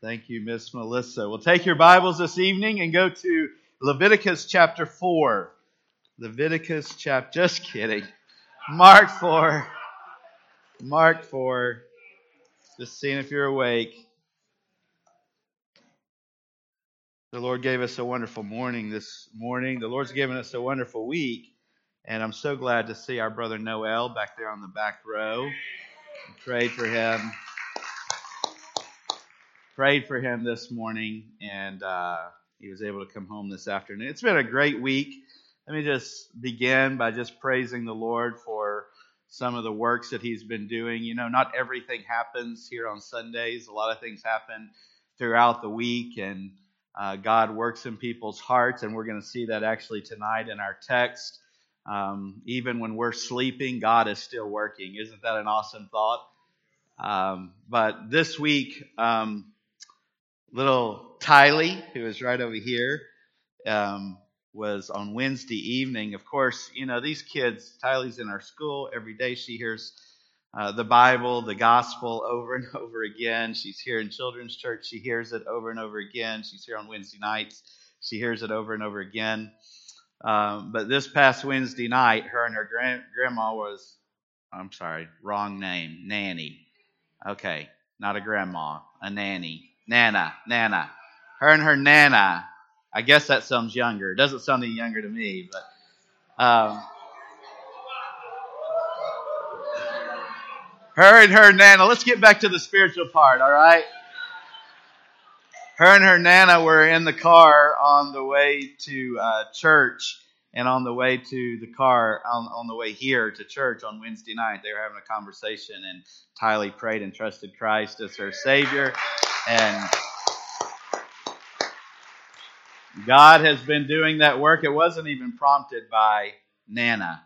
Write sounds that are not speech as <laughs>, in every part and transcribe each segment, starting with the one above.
Thank you, Miss Melissa. We'll take your Bibles this evening and go to Leviticus chapter 4. Leviticus chapter, just kidding. Mark 4. Mark 4. Just seeing if you're awake. The Lord gave us a wonderful morning this morning. The Lord's given us a wonderful week. And I'm so glad to see our brother Noel back there on the back row. Pray for him prayed for him this morning, and uh, he was able to come home this afternoon. It's been a great week. Let me just begin by just praising the Lord for some of the works that he's been doing. You know, not everything happens here on Sundays, a lot of things happen throughout the week, and uh, God works in people's hearts, and we're going to see that actually tonight in our text. Um, even when we're sleeping, God is still working. Isn't that an awesome thought? Um, but this week, um, little Tylee, who is right over here, um, was on Wednesday evening. Of course, you know, these kids, Tylee's in our school. Every day she hears uh, the Bible, the gospel over and <laughs> over again. She's here in children's church. She hears it over and over again. She's here on Wednesday nights. She hears it over and over again. Um, but this past Wednesday night, her and her grand- grandma was, I'm sorry, wrong name, nanny. Okay, not a grandma, a nanny. Nana, Nana. Her and her Nana. I guess that sounds younger. It doesn't sound any younger to me, but um, her and her Nana. Let's get back to the spiritual part, all right? Her and her Nana were in the car on the way to uh, church and on the way to the car, on, on the way here to church on Wednesday night. They were having a conversation, and Tylee prayed and trusted Christ as her Savior. And God has been doing that work. It wasn't even prompted by Nana,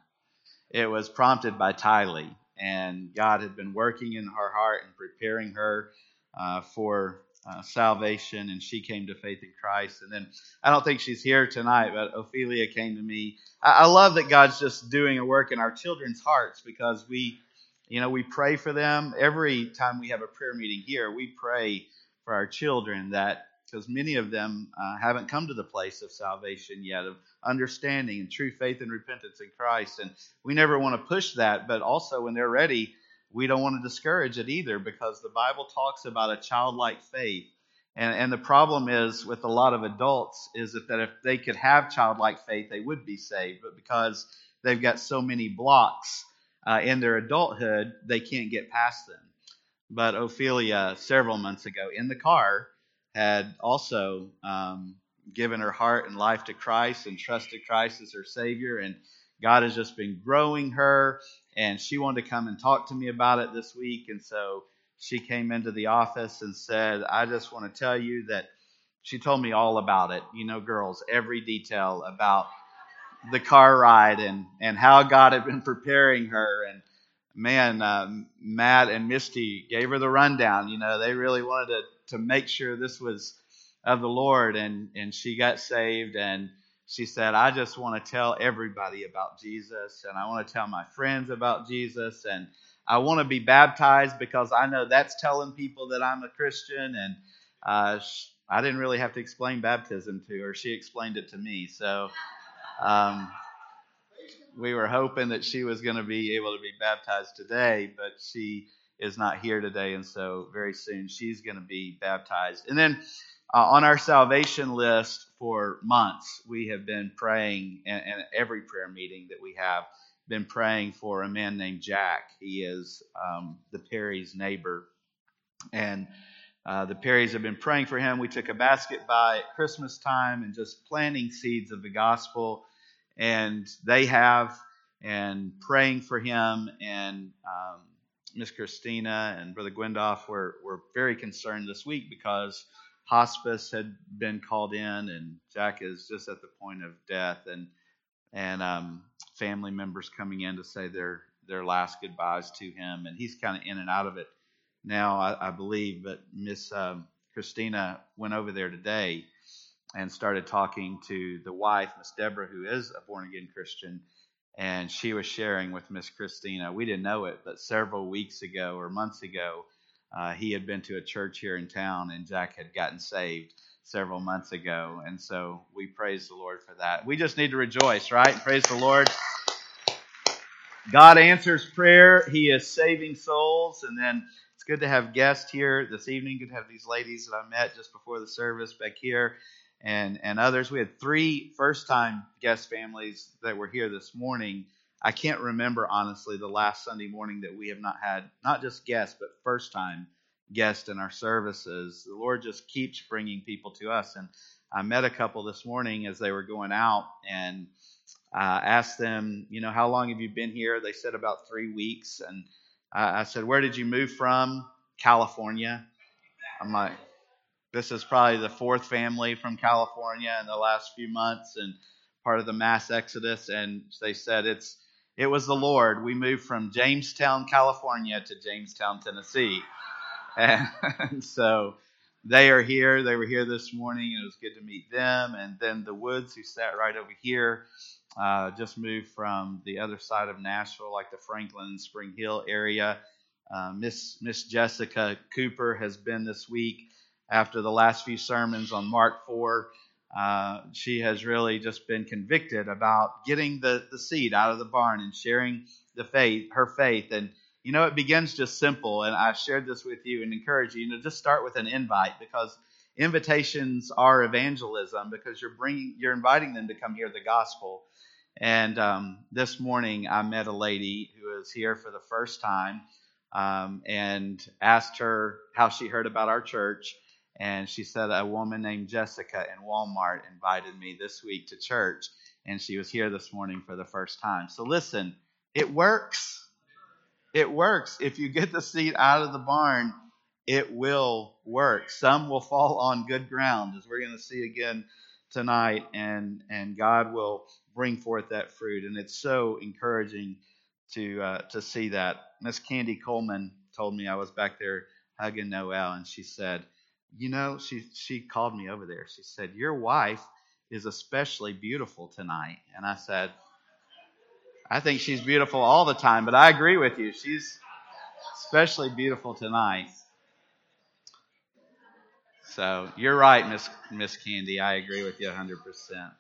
it was prompted by Tylee. And God had been working in her heart and preparing her uh, for uh, salvation, and she came to faith in Christ. And then I don't think she's here tonight, but Ophelia came to me. I, I love that God's just doing a work in our children's hearts because we, you know, we pray for them every time we have a prayer meeting here. We pray for our children that because many of them uh, haven't come to the place of salvation yet, of understanding and true faith and repentance in Christ. And we never want to push that, but also when they're ready, we don't want to discourage it either because the Bible talks about a childlike faith. And, and the problem is with a lot of adults is that, that if they could have childlike faith, they would be saved. But because they've got so many blocks uh, in their adulthood, they can't get past them. But Ophelia, several months ago in the car, had also um, given her heart and life to Christ and trusted Christ as her Savior. And God has just been growing her. And she wanted to come and talk to me about it this week. And so she came into the office and said, I just want to tell you that she told me all about it. You know, girls, every detail about the car ride and, and how God had been preparing her. And man, uh, Matt and Misty gave her the rundown. You know, they really wanted to, to make sure this was of the Lord, and, and she got saved. And she said, I just want to tell everybody about Jesus, and I want to tell my friends about Jesus, and I want to be baptized because I know that's telling people that I'm a Christian. And uh, I didn't really have to explain baptism to her, she explained it to me. So, um, we were hoping that she was going to be able to be baptized today, but she is not here today, and so very soon she's going to be baptized. And then uh, on our salvation list for months, we have been praying, and, and, every prayer meeting that we have, been praying for a man named Jack. He is um, the Perry's neighbor, and uh, the Perrys have been praying for him. We took a basket by at Christmas time and just planting seeds of the gospel and they have, and praying for him. And um, Miss Christina and Brother Gwendoff were, were very concerned this week because hospice had been called in, and Jack is just at the point of death, and and um, family members coming in to say their their last goodbyes to him, and he's kind of in and out of it now, I, I believe. But Miss um, Christina went over there today and started talking to the wife, Miss Deborah, who is a born again Christian, and she was sharing with Miss Christina. We didn't know it, but several weeks ago or months ago, uh, he had been to a church here in town, and Jack had gotten saved several months ago. And so we praise the Lord for that. We just need to rejoice, right? Praise the Lord. God answers prayer. He is saving souls. And then it's good to have guests here this evening. Good to have these ladies that I met just before the service back here and, and others. We had three first time guest families that were here this morning. I can't remember, honestly, the last Sunday morning that we have not had not just guests, but first time guests in our services. The Lord just keeps bringing people to us. And I met a couple this morning as they were going out and uh, asked them, you know, how long have you been here? They said about three weeks. And I said, where did you move from? California. I'm like, this is probably the fourth family from California in the last few months and part of the mass exodus. And they said it's it was the Lord. We moved from Jamestown, California to Jamestown, Tennessee. <laughs> And, so they are here. They were here this morning, and it was good to meet them. And then the Woods, who sat right over here, uh, just moved from the other side of Nashville, like the Franklin Spring Hill area. Uh, Miss Miss Jessica Cooper has been this week after the last few sermons on Mark 4. Uh, she has really just been convicted about getting the, the seed out of the barn and sharing the faith, her faith. And, you know, it begins just simple. And I shared this with you and encourage you, you know, just start with an invite because invitations are evangelism because you're bringing, you're inviting them to come hear the gospel. And um, this morning I met a lady who was here for the first time um, and asked her how she heard about our church and she said a woman named Jessica in Walmart invited me this week to church, and she was here this morning for the first time. So listen, it works. It works. If you get the seed out of the barn, it will work. Some will fall on good ground, as we're going to see again tonight, and and God will bring forth that fruit. And it's so encouraging to uh, to see that. Miss Candy Coleman told me I was back there hugging Noel, and she said you know, she she called me over there. She said, "Your wife is especially beautiful tonight." And I said, "I think she's beautiful all the time, but I agree with you. She's especially beautiful tonight." So you're right, Miss Miss Candy. I agree with you 100%.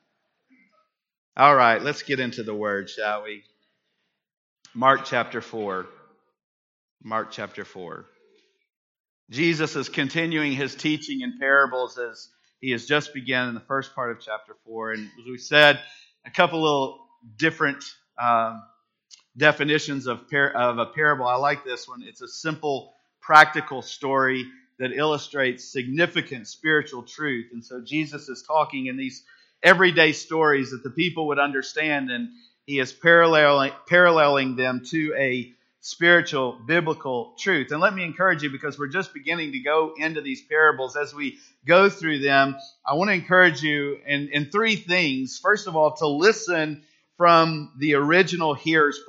All right, let's get into the word, shall we? Mark chapter 4. Mark chapter 4. Jesus is continuing his teaching in parables as he has just begun in the first part of chapter 4. And as we said, a couple little different um, definitions of, par- of a parable. I like this one. It's a simple, practical story that illustrates significant spiritual truth. And so Jesus is talking in these everyday stories that the people would understand, and he is paralleling, paralleling them to a spiritual biblical truth. And let me encourage you because we're just beginning to go into these parables as we go through them. I want to encourage you in, in three things. First of all, to listen from the original hearer's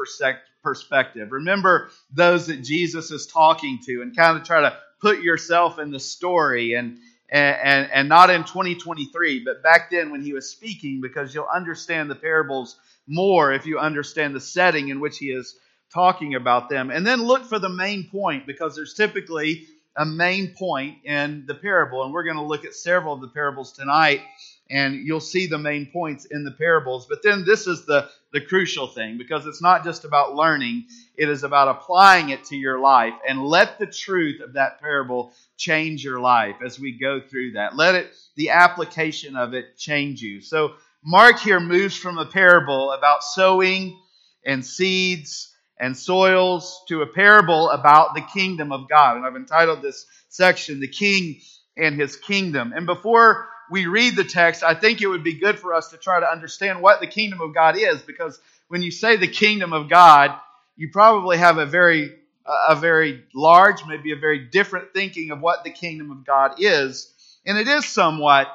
perspective. Remember those that Jesus is talking to and kind of try to put yourself in the story and and, and not in 2023, but back then when he was speaking, because you'll understand the parables more if you understand the setting in which he is talking about them. And then look for the main point because there's typically a main point in the parable. And we're going to look at several of the parables tonight and you'll see the main points in the parables. But then this is the, the crucial thing because it's not just about learning, it is about applying it to your life. And let the truth of that parable change your life as we go through that. Let it, the application of it change you. So Mark here moves from a parable about sowing and seeds and soils to a parable about the kingdom of God. And I've entitled this section, The King and His Kingdom. And before we read the text, I think it would be good for us to try to understand what the kingdom of God is, because when you say the kingdom of God, you probably have a very a very large, maybe a very different thinking of what the kingdom of God is. And it is somewhat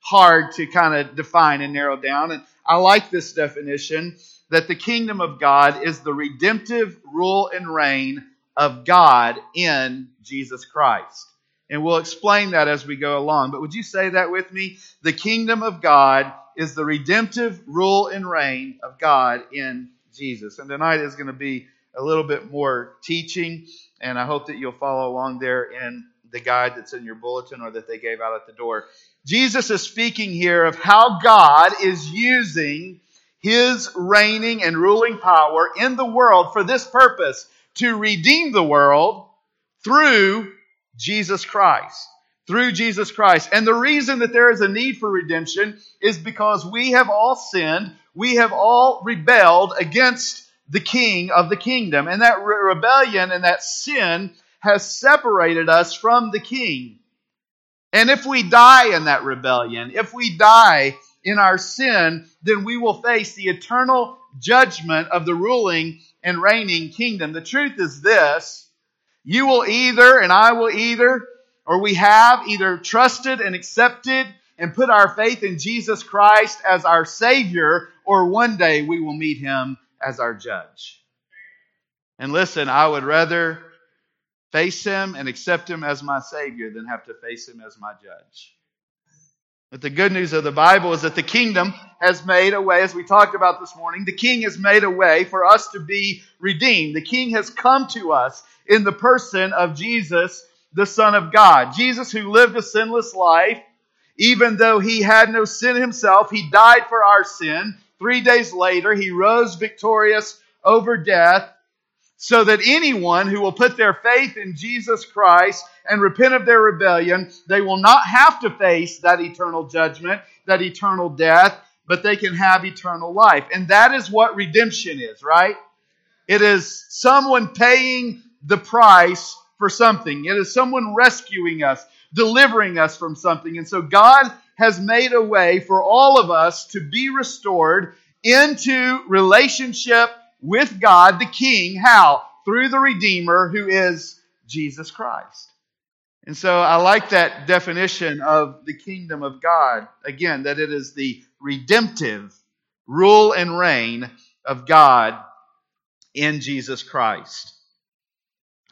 hard to kind of define and narrow down. And I like this definition that the kingdom of God is the redemptive rule and reign of God in Jesus Christ. And we'll explain that as we go along. But would you say that with me? The kingdom of God is the redemptive rule and reign of God in Jesus. And tonight is going to be a little bit more teaching and I hope that you'll follow along there in the guide that's in your bulletin or that they gave out at the door. Jesus is speaking here of how God is using his reigning and ruling power in the world for this purpose to redeem the world through Jesus Christ. Through Jesus Christ. And the reason that there is a need for redemption is because we have all sinned. We have all rebelled against the king of the kingdom. And that re- rebellion and that sin has separated us from the king. And if we die in that rebellion, if we die in our sin, then we will face the eternal judgment of the ruling and reigning kingdom. The truth is this you will either, and I will either, or we have either trusted and accepted and put our faith in Jesus Christ as our Savior, or one day we will meet Him as our judge. And listen, I would rather face him and accept him as my Savior than have to face him as my judge. But the good news of the Bible is that the kingdom has made a way, as we talked about this morning, the king has made a way for us to be redeemed. The king has come to us in the person of Jesus, the Son of God. Jesus, who lived a sinless life, even though he had no sin himself, he died for our sin. Three days later, he rose victorious over death so that anyone who will put their faith in Jesus Christ and repent of their rebellion, they will not have to face that eternal judgment, that eternal death, but they can have eternal life. And that is what redemption is, right? It is someone paying the price for something. It is someone rescuing us, delivering us from something. And so God has made a way for all of us to be restored into relationship with God the King. How? Through the Redeemer who is Jesus Christ. And so I like that definition of the kingdom of God. Again, that it is the redemptive rule and reign of God in Jesus Christ.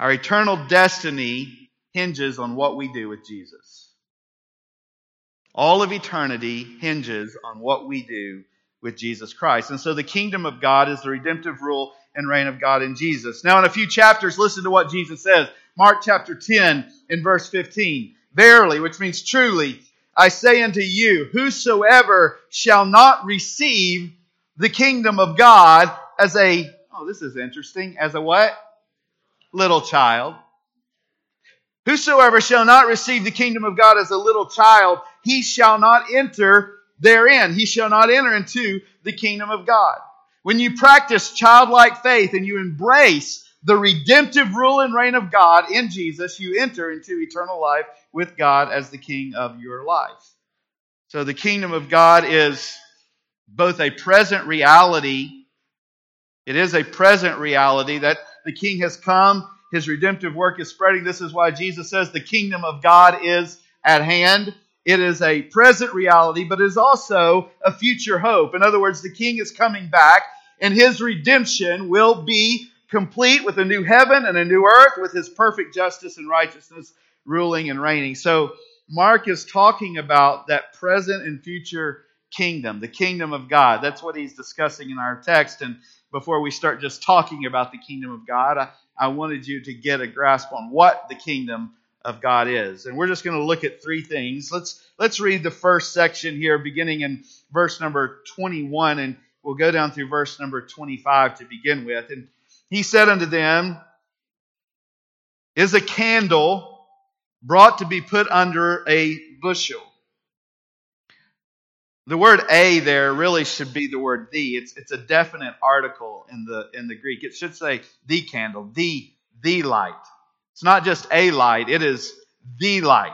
Our eternal destiny hinges on what we do with Jesus. All of eternity hinges on what we do with Jesus Christ. And so the kingdom of God is the redemptive rule and reign of God in Jesus. Now, in a few chapters, listen to what Jesus says. Mark chapter 10 in verse 15. Verily, which means truly, I say unto you, whosoever shall not receive the kingdom of God as a, oh, this is interesting, as a what? Little child. Whosoever shall not receive the kingdom of God as a little child, he shall not enter therein. He shall not enter into the kingdom of God. When you practice childlike faith and you embrace the redemptive rule and reign of God in Jesus, you enter into eternal life with God as the king of your life. So the kingdom of God is both a present reality, it is a present reality that the king has come, his redemptive work is spreading. This is why Jesus says the kingdom of God is at hand. It is a present reality, but is also a future hope. In other words, the king is coming back, and his redemption will be complete with a new heaven and a new earth, with his perfect justice and righteousness ruling and reigning. So, Mark is talking about that present and future kingdom, the kingdom of God. That's what he's discussing in our text. And before we start just talking about the kingdom of God, I, I wanted you to get a grasp on what the kingdom of God is. And we're just going to look at three things. Let's let's read the first section here beginning in verse number 21 and we'll go down through verse number 25 to begin with. And he said unto them, Is a candle brought to be put under a bushel? The word a there really should be the word the. It's, it's a definite article in the in the Greek. It should say the candle, the the light. It's not just a light, it is the light.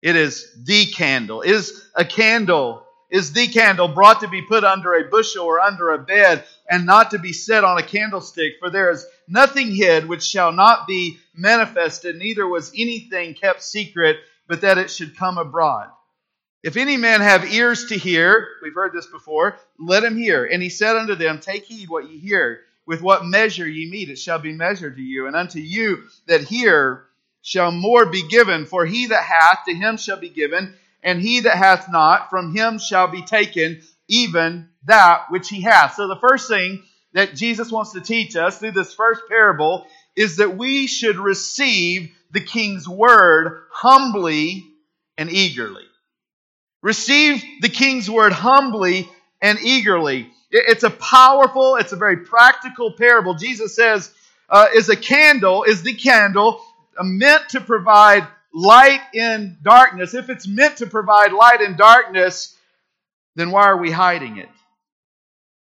It is the candle. Is a candle, is the candle brought to be put under a bushel or under a bed and not to be set on a candlestick? For there is nothing hid which shall not be manifested, neither was anything kept secret, but that it should come abroad. If any man have ears to hear, we've heard this before, let him hear. And he said unto them, Take heed what ye hear. With what measure ye meet, it shall be measured to you. And unto you that hear shall more be given. For he that hath, to him shall be given. And he that hath not, from him shall be taken even that which he hath. So the first thing that Jesus wants to teach us through this first parable is that we should receive the king's word humbly and eagerly. Receive the king's word humbly and eagerly. It's a powerful, it's a very practical parable. Jesus says, uh, is a candle, is the candle uh, meant to provide light in darkness. If it's meant to provide light in darkness, then why are we hiding it?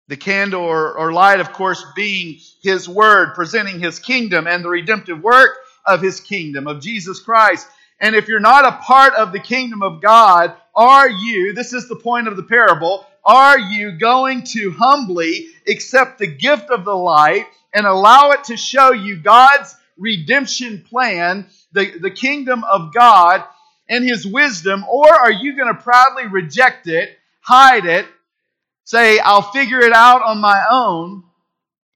The candle or, or light, of course, being His Word, presenting His kingdom and the redemptive work of His kingdom, of Jesus Christ. And if you're not a part of the kingdom of God, are you, this is the point of the parable, are you going to humbly accept the gift of the light and allow it to show you God's redemption plan, the, the kingdom of God and His wisdom, or are you going to proudly reject it, hide it, say, I'll figure it out on my own,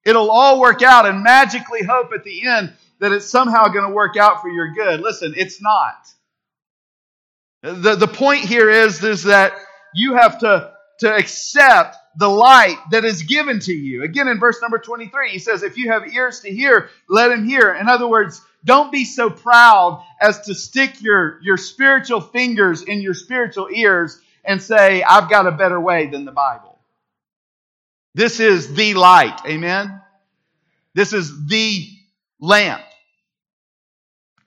it'll all work out, and magically hope at the end that it's somehow going to work out for your good? Listen, it's not. The, the point here is, is that you have to, to accept the light that is given to you. Again, in verse number 23, he says, If you have ears to hear, let him hear. In other words, don't be so proud as to stick your, your spiritual fingers in your spiritual ears and say, I've got a better way than the Bible. This is the light. Amen? This is the lamp.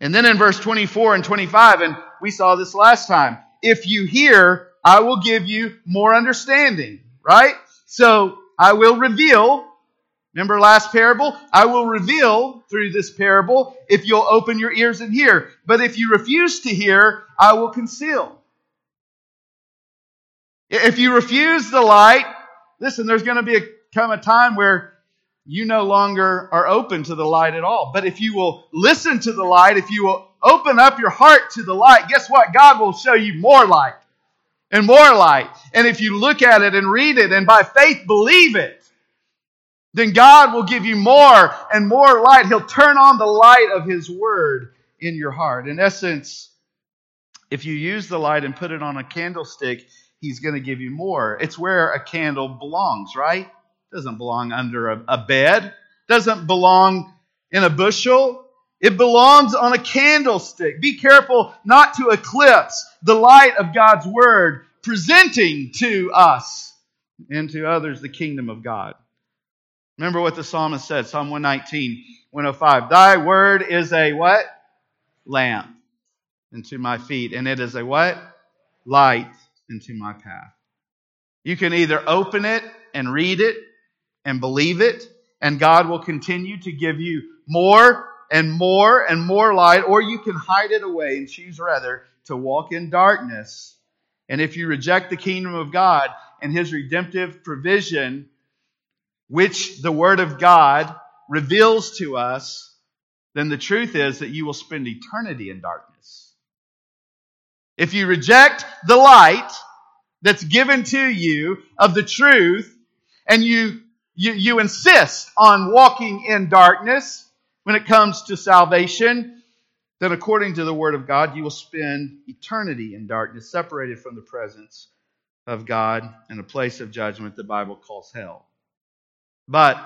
And then in verse 24 and 25, and we saw this last time, if you hear, I will give you more understanding, right? So I will reveal, remember last parable? I will reveal through this parable if you'll open your ears and hear. But if you refuse to hear, I will conceal. If you refuse the light, listen, there's going to be a, come a time where you no longer are open to the light at all. But if you will listen to the light, if you will open up your heart to the light, guess what? God will show you more light and more light. And if you look at it and read it and by faith believe it, then God will give you more and more light. He'll turn on the light of His Word in your heart. In essence, if you use the light and put it on a candlestick, He's going to give you more. It's where a candle belongs, right? Doesn't belong under a, a bed. Doesn't belong in a bushel. It belongs on a candlestick. Be careful not to eclipse the light of God's word, presenting to us and to others the kingdom of God. Remember what the psalmist said, Psalm 119, 105. Thy word is a what? Lamp into my feet, and it is a what? Light into my path. You can either open it and read it and believe it, and God will continue to give you more and more and more light, or you can hide it away and choose rather to walk in darkness. And if you reject the kingdom of God and his redemptive provision, which the Word of God reveals to us, then the truth is that you will spend eternity in darkness. If you reject the light that's given to you of the truth, and you you, you insist on walking in darkness when it comes to salvation, then according to the Word of God, you will spend eternity in darkness, separated from the presence of God in a place of judgment the Bible calls hell. But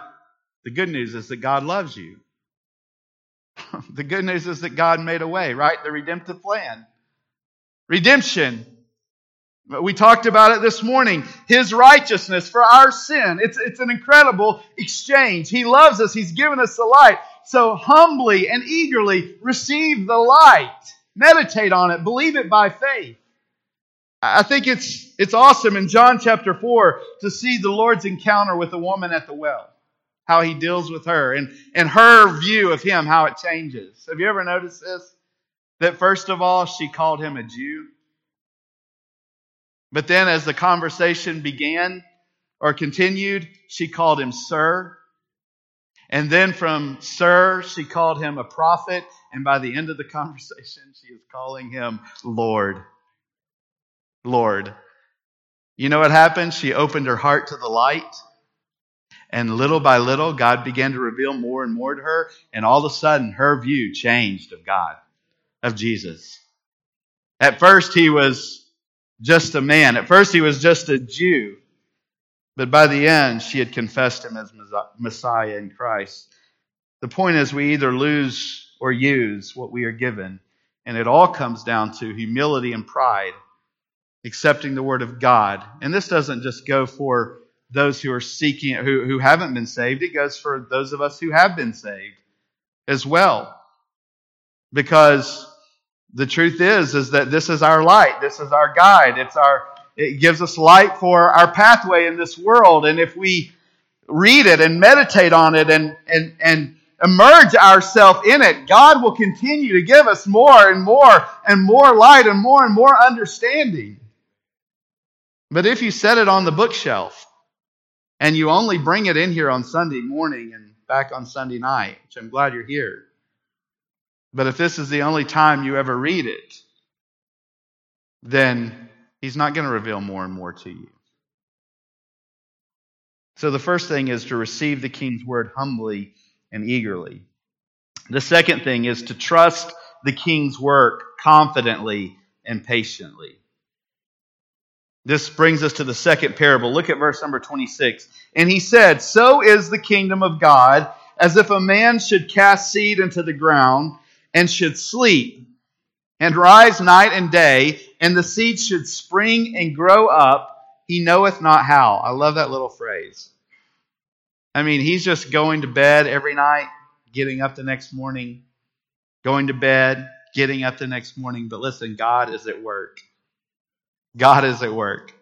the good news is that God loves you. <laughs> the good news is that God made a way, right? The redemptive plan. Redemption we talked about it this morning. His righteousness for our sin. It's, it's an incredible exchange. He loves us. He's given us the light. So humbly and eagerly receive the light. Meditate on it. Believe it by faith. I think it's, it's awesome in John chapter 4 to see the Lord's encounter with the woman at the well. How he deals with her and, and her view of him, how it changes. Have you ever noticed this? That first of all, she called him a Jew. But then, as the conversation began or continued, she called him Sir. And then from Sir, she called him a prophet. And by the end of the <laughs> conversation, she is calling him Lord. Lord. You know what happened? She opened her heart to the light. And little by little, God began to reveal more and more to her. And all of a sudden, her view changed of God, of Jesus. At first, he was just a man. At first, he was just a Jew. But by the end, she had confessed him as Messiah in Christ. The point is, we either lose or use what we are given. And it all comes down to humility and pride, accepting the word of God. And this doesn't just go for those who are seeking, who, who haven't been saved, it goes for those of us who have been saved as well. Because the truth is, is that this is our light. This is our guide. It's our, it gives us light for our pathway in this world. And if we read it and meditate on it and, and, and immerse ourselves in it, God will continue to give us more and more and more light and more and more understanding. But if you set it on the bookshelf and you only bring it in here on Sunday morning and back on Sunday night, which I'm glad you're here, but if this is the only time you ever read it, then He's not going to reveal more and more to you. So the first thing is to receive the King's word humbly and eagerly. The second thing is to trust the King's work confidently and patiently. This brings us to the second parable. Look at verse number 26. And he said, So is the kingdom of God, as if a man should cast seed into the ground and should sleep and rise night and day, and the seed should spring and grow up, he knoweth not how. I love that little phrase. I mean, he's just going to bed every night, getting up the next morning, going to bed, getting up the next morning. But listen, God is at work. God is at work.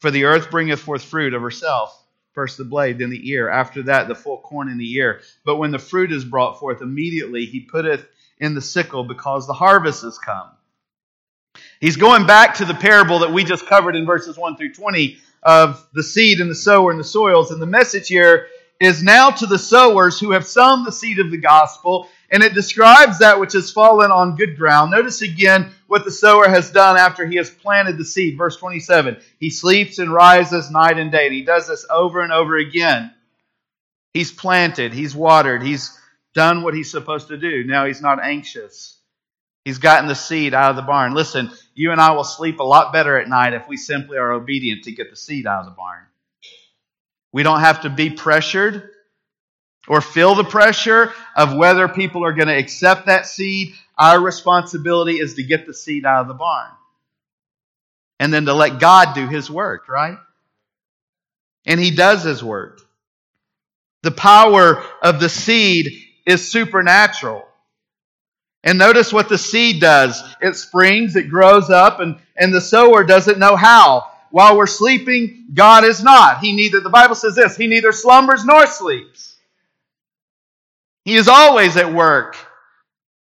For the earth bringeth forth fruit of herself. First the blade, then the ear. After that, the full corn in the ear. But when the fruit is brought forth, immediately he putteth in the sickle, because the harvest is come. He's going back to the parable that we just covered in verses 1 through 20 of the seed and the sower and the soils. And the message here is now to the sowers who have sown the seed of the gospel, and it describes that which has fallen on good ground. Notice again what the sower has done after he has planted the seed. Verse 27 He sleeps and rises night and day, and he does this over and over again. He's planted, he's watered, he's done what he's supposed to do. Now he's not anxious. He's gotten the seed out of the barn. Listen, you and I will sleep a lot better at night if we simply are obedient to get the seed out of the barn. We don't have to be pressured or feel the pressure of whether people are going to accept that seed. Our responsibility is to get the seed out of the barn. And then to let God do his work, right? And he does his work. The power of the seed is supernatural. And notice what the seed does. It springs, it grows up, and, and the sower doesn't know how. While we're sleeping, God is not. He neither, the Bible says this, He neither slumbers nor sleeps. He is always at work.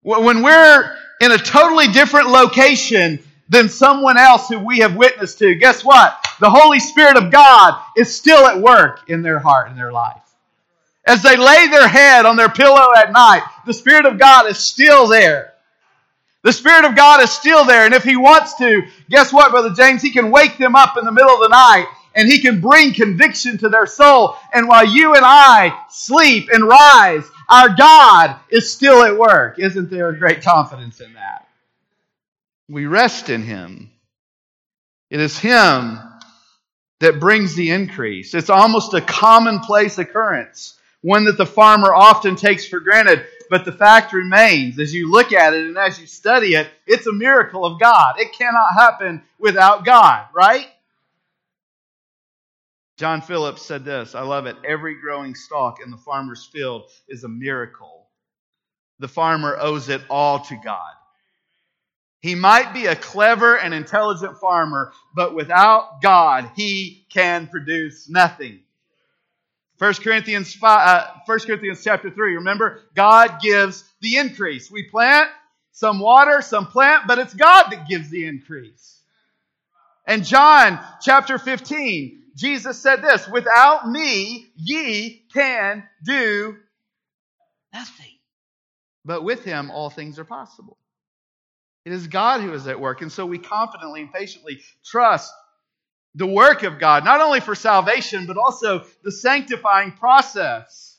When we're in a totally different location than someone else who we have witnessed to, guess what? The Holy Spirit of God is still at work in their heart and their life. As they lay their head on their pillow at night, the Spirit of God is still there. The Spirit of God is still there. And if He wants to, guess what, Brother James? He can wake them up in the middle of the night and He can bring conviction to their soul. And while you and I sleep and rise, our God is still at work. Isn't there a great confidence in that? We rest in Him. It is Him that brings the increase. It's almost a commonplace occurrence one that the farmer often takes for granted. But the fact remains, as you look at it and as you study it, it's a miracle of God. It cannot happen without God, right? John Phillips said this I love it. Every growing stalk in the farmer's field is a miracle. The farmer owes it all to God. He might be a clever and intelligent farmer, but without God, he can produce nothing. 1 Corinthians 5, uh, 1 Corinthians chapter 3. Remember, God gives the increase. We plant, some water, some plant, but it's God that gives the increase. And John chapter 15, Jesus said this, without me ye can do nothing. But with him all things are possible. It is God who is at work. And so we confidently and patiently trust the work of God, not only for salvation, but also the sanctifying process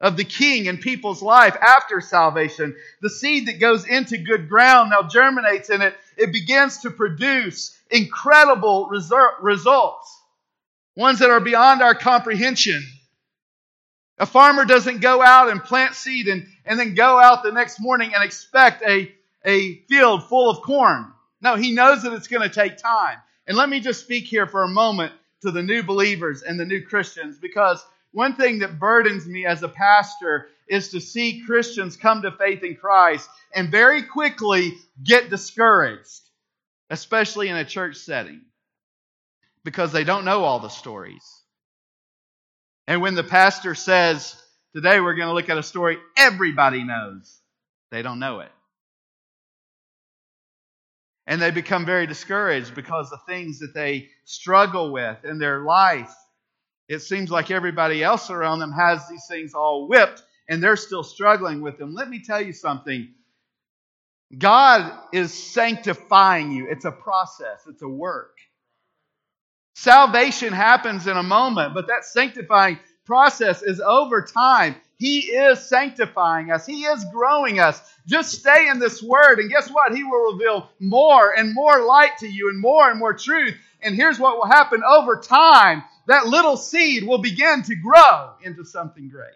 of the king and people's life after salvation. The seed that goes into good ground now germinates in it. It begins to produce incredible results, ones that are beyond our comprehension. A farmer doesn't go out and plant seed and, and then go out the next morning and expect a, a field full of corn. No, he knows that it's going to take time. And let me just speak here for a moment to the new believers and the new Christians because one thing that burdens me as a pastor is to see Christians come to faith in Christ and very quickly get discouraged, especially in a church setting, because they don't know all the stories. And when the pastor says, Today we're going to look at a story everybody knows, they don't know it. And they become very discouraged because the things that they struggle with in their life, it seems like everybody else around them has these things all whipped and they're still struggling with them. Let me tell you something. God is sanctifying you. It's a process, it's a work. Salvation happens in a moment, but that sanctifying process is over time. He is sanctifying us. He is growing us. Just stay in this word, and guess what? He will reveal more and more light to you and more and more truth. And here's what will happen over time that little seed will begin to grow into something great.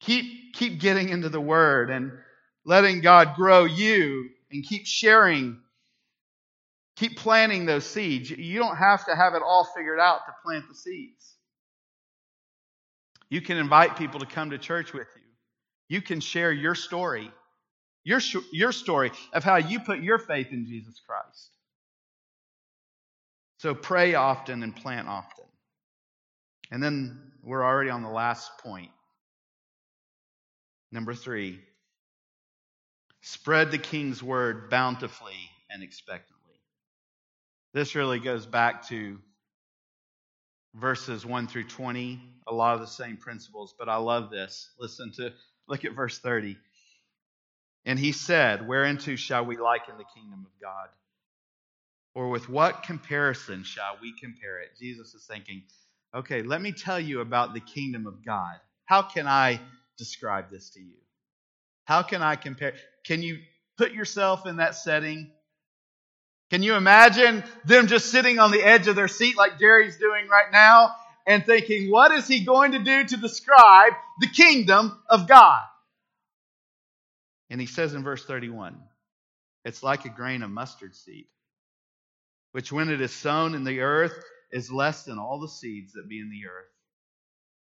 Keep, keep getting into the word and letting God grow you and keep sharing Keep planting those seeds. You don't have to have it all figured out to plant the seeds. You can invite people to come to church with you. You can share your story, your, your story of how you put your faith in Jesus Christ. So pray often and plant often. And then we're already on the last point. Number three spread the king's word bountifully and expectantly. This really goes back to verses 1 through 20, a lot of the same principles, but I love this. Listen to, look at verse 30. And he said, Whereunto shall we liken the kingdom of God? Or with what comparison shall we compare it? Jesus is thinking, okay, let me tell you about the kingdom of God. How can I describe this to you? How can I compare? Can you put yourself in that setting? Can you imagine them just sitting on the edge of their seat like Jerry's doing right now and thinking, what is he going to do to describe the kingdom of God? And he says in verse 31, it's like a grain of mustard seed, which when it is sown in the earth is less than all the seeds that be in the earth.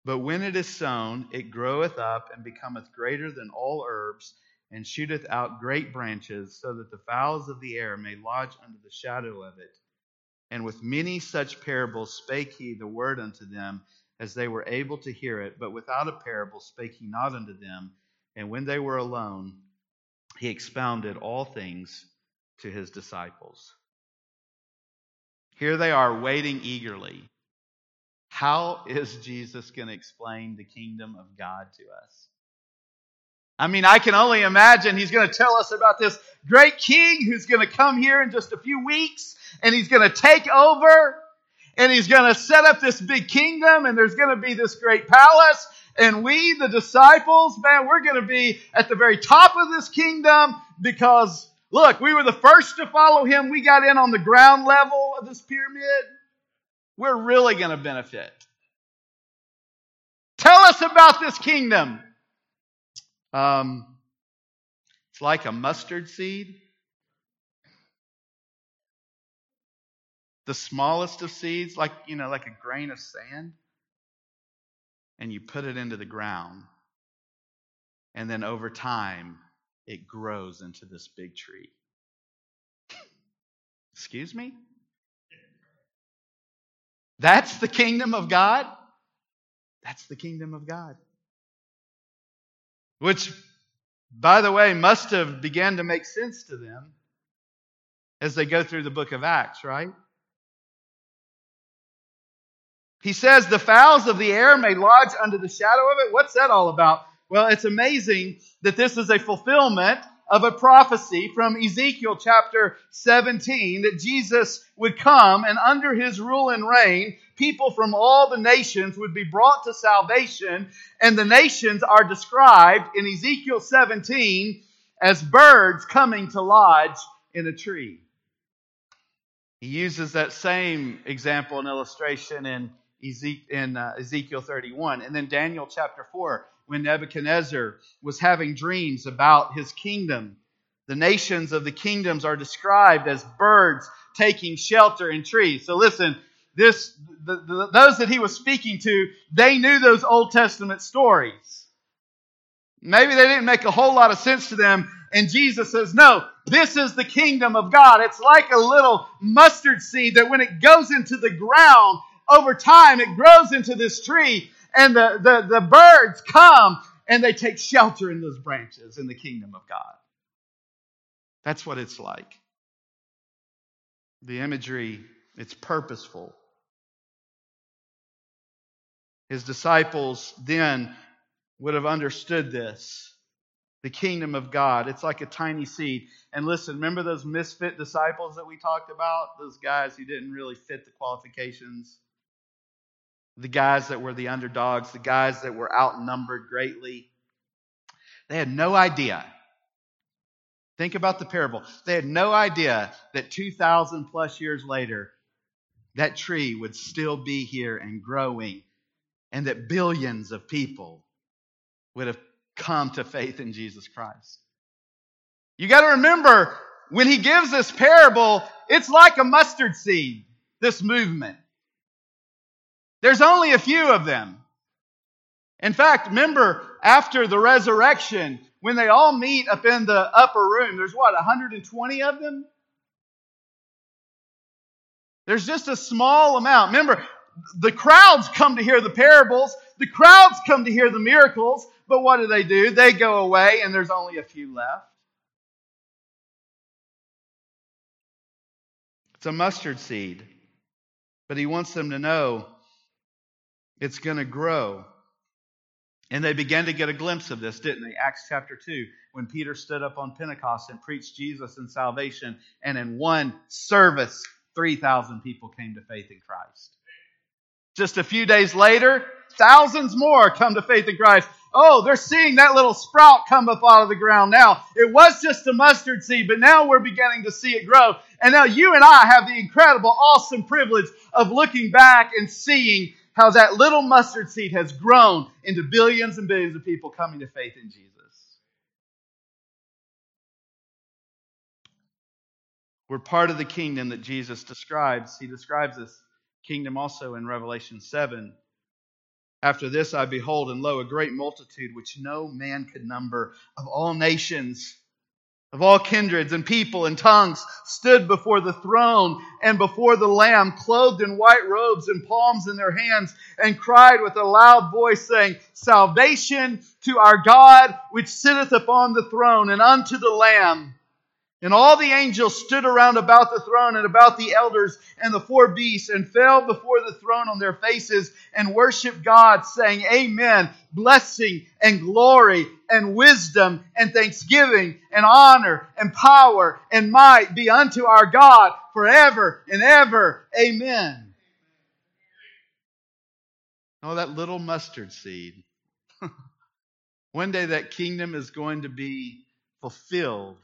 But when it is sown, it groweth up and becometh greater than all herbs and shooteth out great branches, so that the fowls of the air may lodge under the shadow of it. And with many such parables spake he the word unto them, as they were able to hear it. But without a parable spake he not unto them. And when they were alone, he expounded all things to his disciples. Here they are waiting eagerly. How is Jesus going to explain the kingdom of God to us? I mean, I can only imagine he's going to tell us about this great king who's going to come here in just a few weeks and he's going to take over and he's going to set up this big kingdom and there's going to be this great palace and we, the disciples, man, we're going to be at the very top of this kingdom because look, we were the first to follow him. We got in on the ground level of this pyramid. We're really going to benefit. Tell us about this kingdom. Um, it's like a mustard seed. The smallest of seeds, like, you know, like a grain of sand. And you put it into the ground. And then over time, it grows into this big tree. Excuse me? That's the kingdom of God? That's the kingdom of God which, by the way, must have began to make sense to them as they go through the book of Acts, right? He says, The fowls of the air may lodge under the shadow of it. What's that all about? Well, it's amazing that this is a fulfillment of a prophecy from Ezekiel chapter 17 that Jesus would come and under his rule and reign, people from all the nations would be brought to salvation. And the nations are described in Ezekiel 17 as birds coming to lodge in a tree. He uses that same example and illustration in in uh, Ezekiel 31. And then Daniel chapter 4, when Nebuchadnezzar was having dreams about his kingdom. The nations of the kingdoms are described as birds taking shelter in trees. So listen, this the, the, those that he was speaking to, they knew those Old Testament stories. Maybe they didn't make a whole lot of sense to them, and Jesus says, No, this is the kingdom of God. It's like a little mustard seed that when it goes into the ground, over time it grows into this tree, and the, the, the birds come and they take shelter in those branches in the kingdom of God. That's what it's like. The imagery, it's purposeful. His disciples then would have understood this. The kingdom of God. It's like a tiny seed. And listen, remember those misfit disciples that we talked about? Those guys who didn't really fit the qualifications? The guys that were the underdogs, the guys that were outnumbered greatly. They had no idea. Think about the parable. They had no idea that 2,000 plus years later, that tree would still be here and growing, and that billions of people would have come to faith in Jesus Christ. You got to remember, when he gives this parable, it's like a mustard seed, this movement. There's only a few of them. In fact, remember, after the resurrection, when they all meet up in the upper room, there's what, 120 of them? There's just a small amount. Remember, the crowds come to hear the parables, the crowds come to hear the miracles, but what do they do? They go away and there's only a few left. It's a mustard seed, but he wants them to know it's going to grow. And they began to get a glimpse of this, didn't they? Acts chapter 2, when Peter stood up on Pentecost and preached Jesus and salvation, and in one service, 3,000 people came to faith in Christ. Just a few days later, thousands more come to faith in Christ. Oh, they're seeing that little sprout come up out of the ground now. It was just a mustard seed, but now we're beginning to see it grow. And now you and I have the incredible, awesome privilege of looking back and seeing how that little mustard seed has grown into billions and billions of people coming to faith in Jesus. We're part of the kingdom that Jesus describes. He describes this kingdom also in Revelation 7. After this I behold, and lo, a great multitude which no man could number of all nations, of all kindreds and people and tongues, stood before the throne and before the Lamb, clothed in white robes and palms in their hands, and cried with a loud voice, saying, Salvation to our God which sitteth upon the throne and unto the Lamb. And all the angels stood around about the throne and about the elders and the four beasts and fell before the throne on their faces and worshiped God, saying, Amen. Blessing and glory and wisdom and thanksgiving and honor and power and might be unto our God forever and ever. Amen. Oh, that little mustard seed. <laughs> One day that kingdom is going to be fulfilled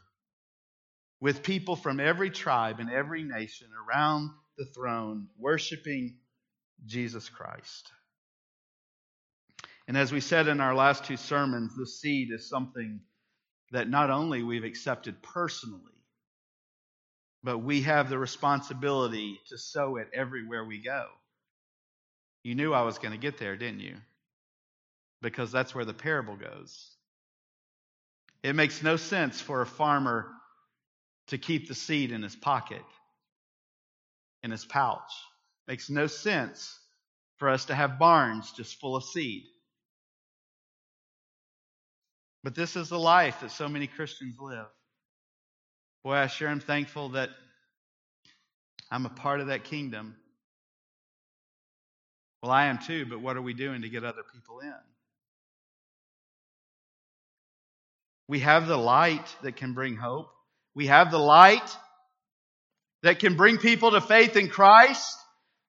with people from every tribe and every nation around the throne worshiping Jesus Christ. And as we said in our last two sermons, the seed is something that not only we've accepted personally, but we have the responsibility to sow it everywhere we go. You knew I was going to get there, didn't you? Because that's where the parable goes. It makes no sense for a farmer to keep the seed in his pocket, in his pouch. Makes no sense for us to have barns just full of seed. But this is the life that so many Christians live. Boy, I sure am thankful that I'm a part of that kingdom. Well, I am too, but what are we doing to get other people in? We have the light that can bring hope. We have the light that can bring people to faith in Christ.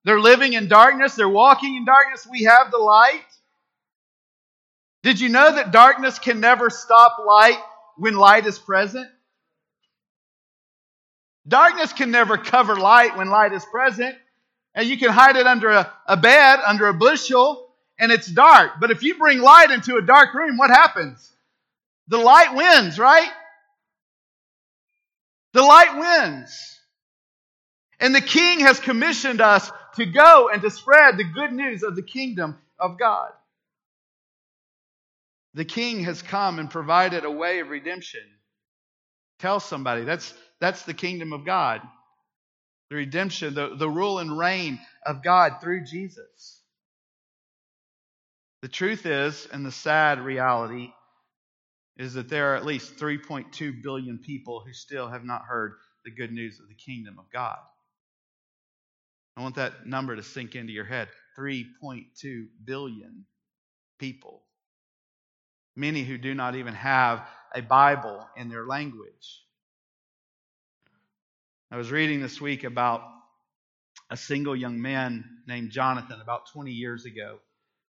They're living in darkness, they're walking in darkness. We have the light. Did you know that darkness can never stop light when light is present? Darkness can never cover light when light is present. And you can hide it under a, a bed, under a bushel, and it's dark. But if you bring light into a dark room, what happens? The light wins, right? The light wins. And the king has commissioned us to go and to spread the good news of the kingdom of God. The king has come and provided a way of redemption. Tell somebody that's, that's the kingdom of God. The redemption, the, the rule and reign of God through Jesus. The truth is, and the sad reality is that there are at least 3.2 billion people who still have not heard the good news of the kingdom of God. I want that number to sink into your head 3.2 billion people. Many who do not even have a Bible in their language. I was reading this week about a single young man named Jonathan about 20 years ago,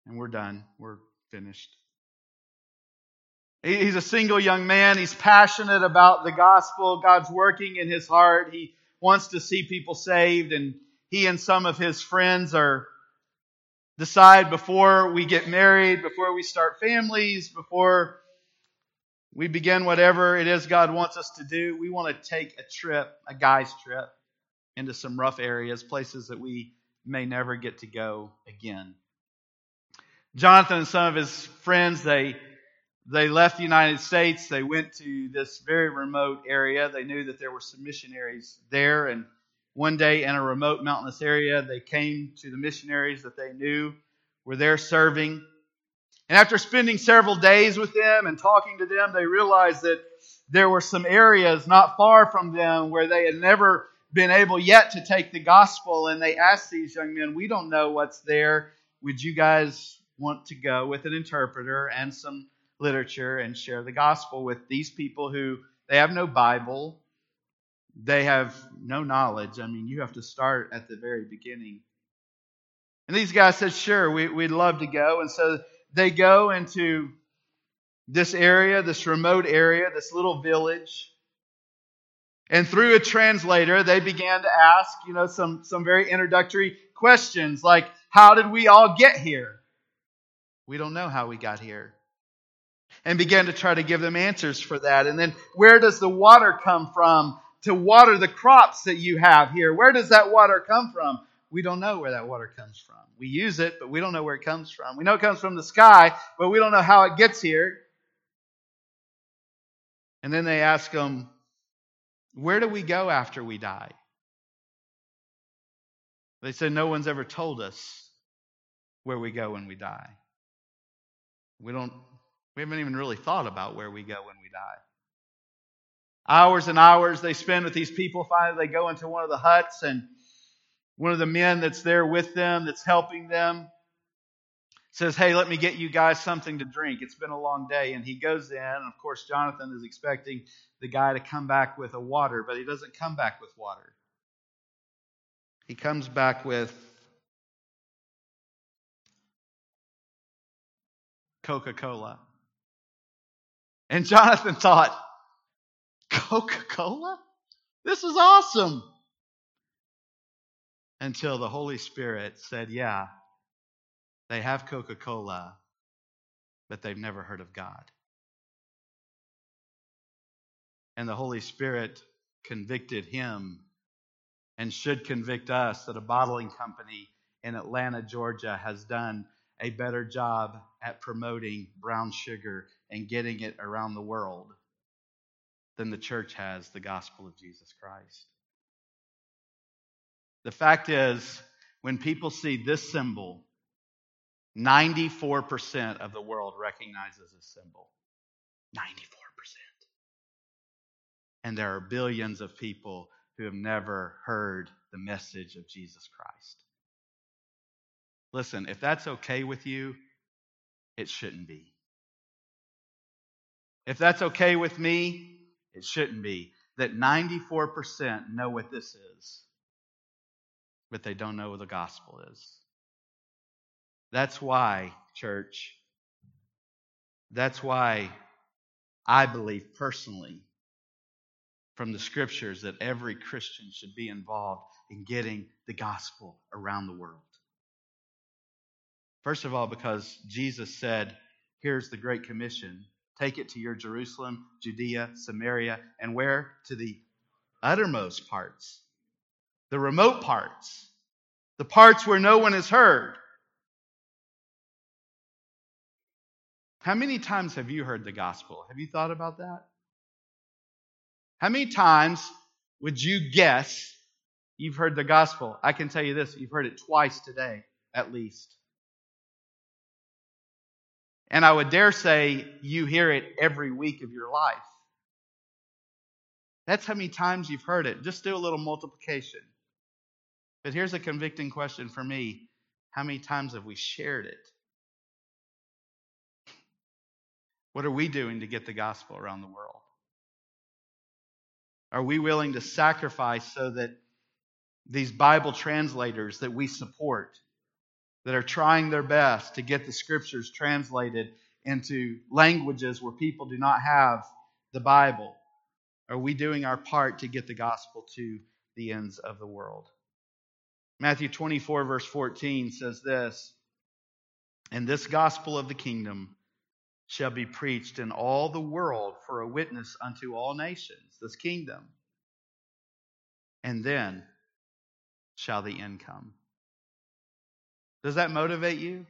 and we're done. We're finished. He's a single young man. He's passionate about the gospel. God's working in his heart. He wants to see people saved, and he and some of his friends are decide before we get married, before we start families, before we begin whatever it is God wants us to do, we want to take a trip, a guy's trip, into some rough areas, places that we may never get to go again. Jonathan and some of his friends, they they left the United States. They went to this very remote area. They knew that there were some missionaries there, and one day in a remote mountainous area, they came to the missionaries that they knew were there serving. And after spending several days with them and talking to them, they realized that there were some areas not far from them where they had never been able yet to take the gospel. And they asked these young men, We don't know what's there. Would you guys want to go with an interpreter and some literature and share the gospel with these people who they have no Bible? they have no knowledge. I mean, you have to start at the very beginning. And these guys said, sure, we, would love to go. And so they go into this area, this remote area, this little village. And through a translator, they began to ask, you know, some, some very introductory questions like, how did we all get here? We don't know how we got here. And began to try to give them answers for that. And then, where does the water come from to water the crops that you have here. Where does that water come from? We don't know where that water comes from. We use it, but we don't know where it comes from. We know it comes from the sky, but we don't know how it gets here. And then they ask them, Where do we go after we die? They said, No one's ever told us where we go when we die. We don't we haven't even really thought about where we go when we die hours and hours they spend with these people. Finally, they go into one of the huts, and one of the men that's there with them, that's helping them, says, Hey, let me get you guys something to drink. It's been a long day. And he goes in, and of course, Jonathan is expecting the guy to come back with a water, but he doesn't come back with water. He comes back with Coca Cola. And Jonathan thought, Coca Cola? This is awesome. Until the Holy Spirit said, Yeah, they have Coca Cola, but they've never heard of God. And the Holy Spirit convicted him and should convict us that a bottling company in Atlanta, Georgia has done a better job at promoting brown sugar and getting it around the world than the church has the gospel of Jesus Christ. The fact is, when people see this symbol, 94% of the world recognizes this symbol. 94%. And there are billions of people who have never heard the message of Jesus Christ. Listen, if that's okay with you, it shouldn't be. If that's okay with me, it shouldn't be, that 94% know what this is, but they don't know what the gospel is. That's why, church, that's why I believe personally from the scriptures that every Christian should be involved in getting the gospel around the world. First of all, because Jesus said, Here's the Great Commission take it to your Jerusalem, Judea, Samaria, and where? To the uttermost parts, the remote parts, the parts where no one has heard. How many times have you heard the gospel? Have you thought about that? How many times would you guess you've heard the gospel? I can tell you this you've heard it twice today, at least. And I would dare say you hear it every week of your life. That's how many times you've heard it. Just do a little multiplication. But here's a convicting question for me How many times have we shared it? What are we doing to get the gospel around the world? Are we willing to sacrifice so that these Bible translators that we support, that are trying their best to get the scriptures translated into languages where people do not have the Bible, are we doing our part to get the gospel to the ends of the world? Matthew 24, verse 14 says this And this gospel of the kingdom shall be preached in all the world for a witness unto all nations, this kingdom. And then shall the end come. Does that motivate you?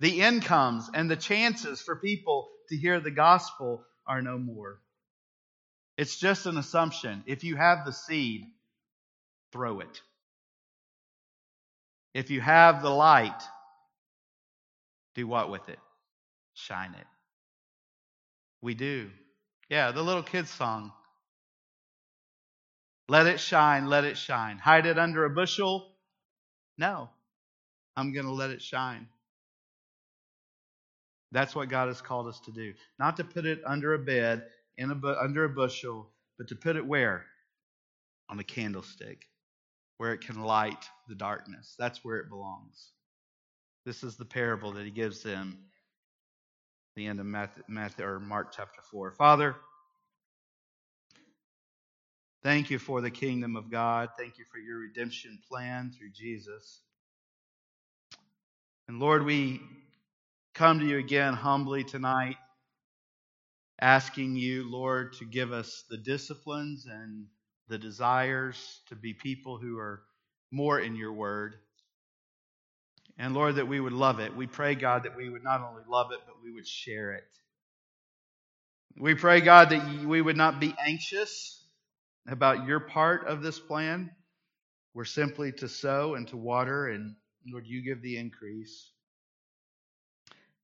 The incomes and the chances for people to hear the gospel are no more. It's just an assumption. If you have the seed, throw it. If you have the light, do what with it? Shine it. We do. Yeah, the little kids' song. Let it shine, let it shine. Hide it under a bushel? No. I'm going to let it shine. That's what God has called us to do. Not to put it under a bed, in a, under a bushel, but to put it where? On a candlestick, where it can light the darkness. That's where it belongs. This is the parable that he gives them the end of Matthew, Matthew, or Mark chapter 4. Father, thank you for the kingdom of God. Thank you for your redemption plan through Jesus. And Lord, we come to you again humbly tonight, asking you, Lord, to give us the disciplines and the desires to be people who are more in your word. And Lord, that we would love it. We pray, God, that we would not only love it, but we would share it. We pray, God, that we would not be anxious about your part of this plan. We're simply to sow and to water, and Lord, you give the increase.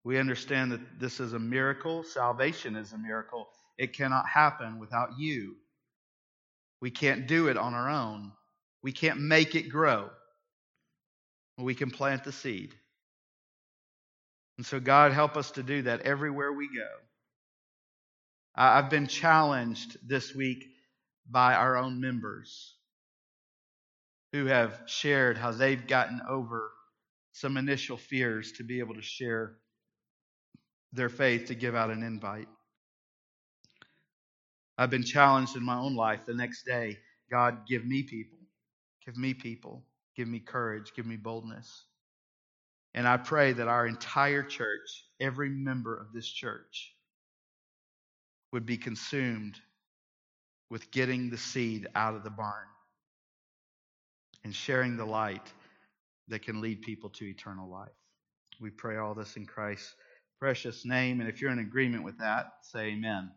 We understand that this is a miracle. Salvation is a miracle. It cannot happen without you. We can't do it on our own. We can't make it grow we can plant the seed. And so, God, help us to do that everywhere we go. I've been challenged this week by our own members who have shared how they've gotten over some initial fears to be able to share their faith to give out an invite. I've been challenged in my own life the next day God, give me people. Give me people. Give me courage. Give me boldness. And I pray that our entire church, every member of this church, would be consumed with getting the seed out of the barn and sharing the light that can lead people to eternal life. We pray all this in Christ's precious name. And if you're in agreement with that, say amen.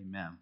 Amen.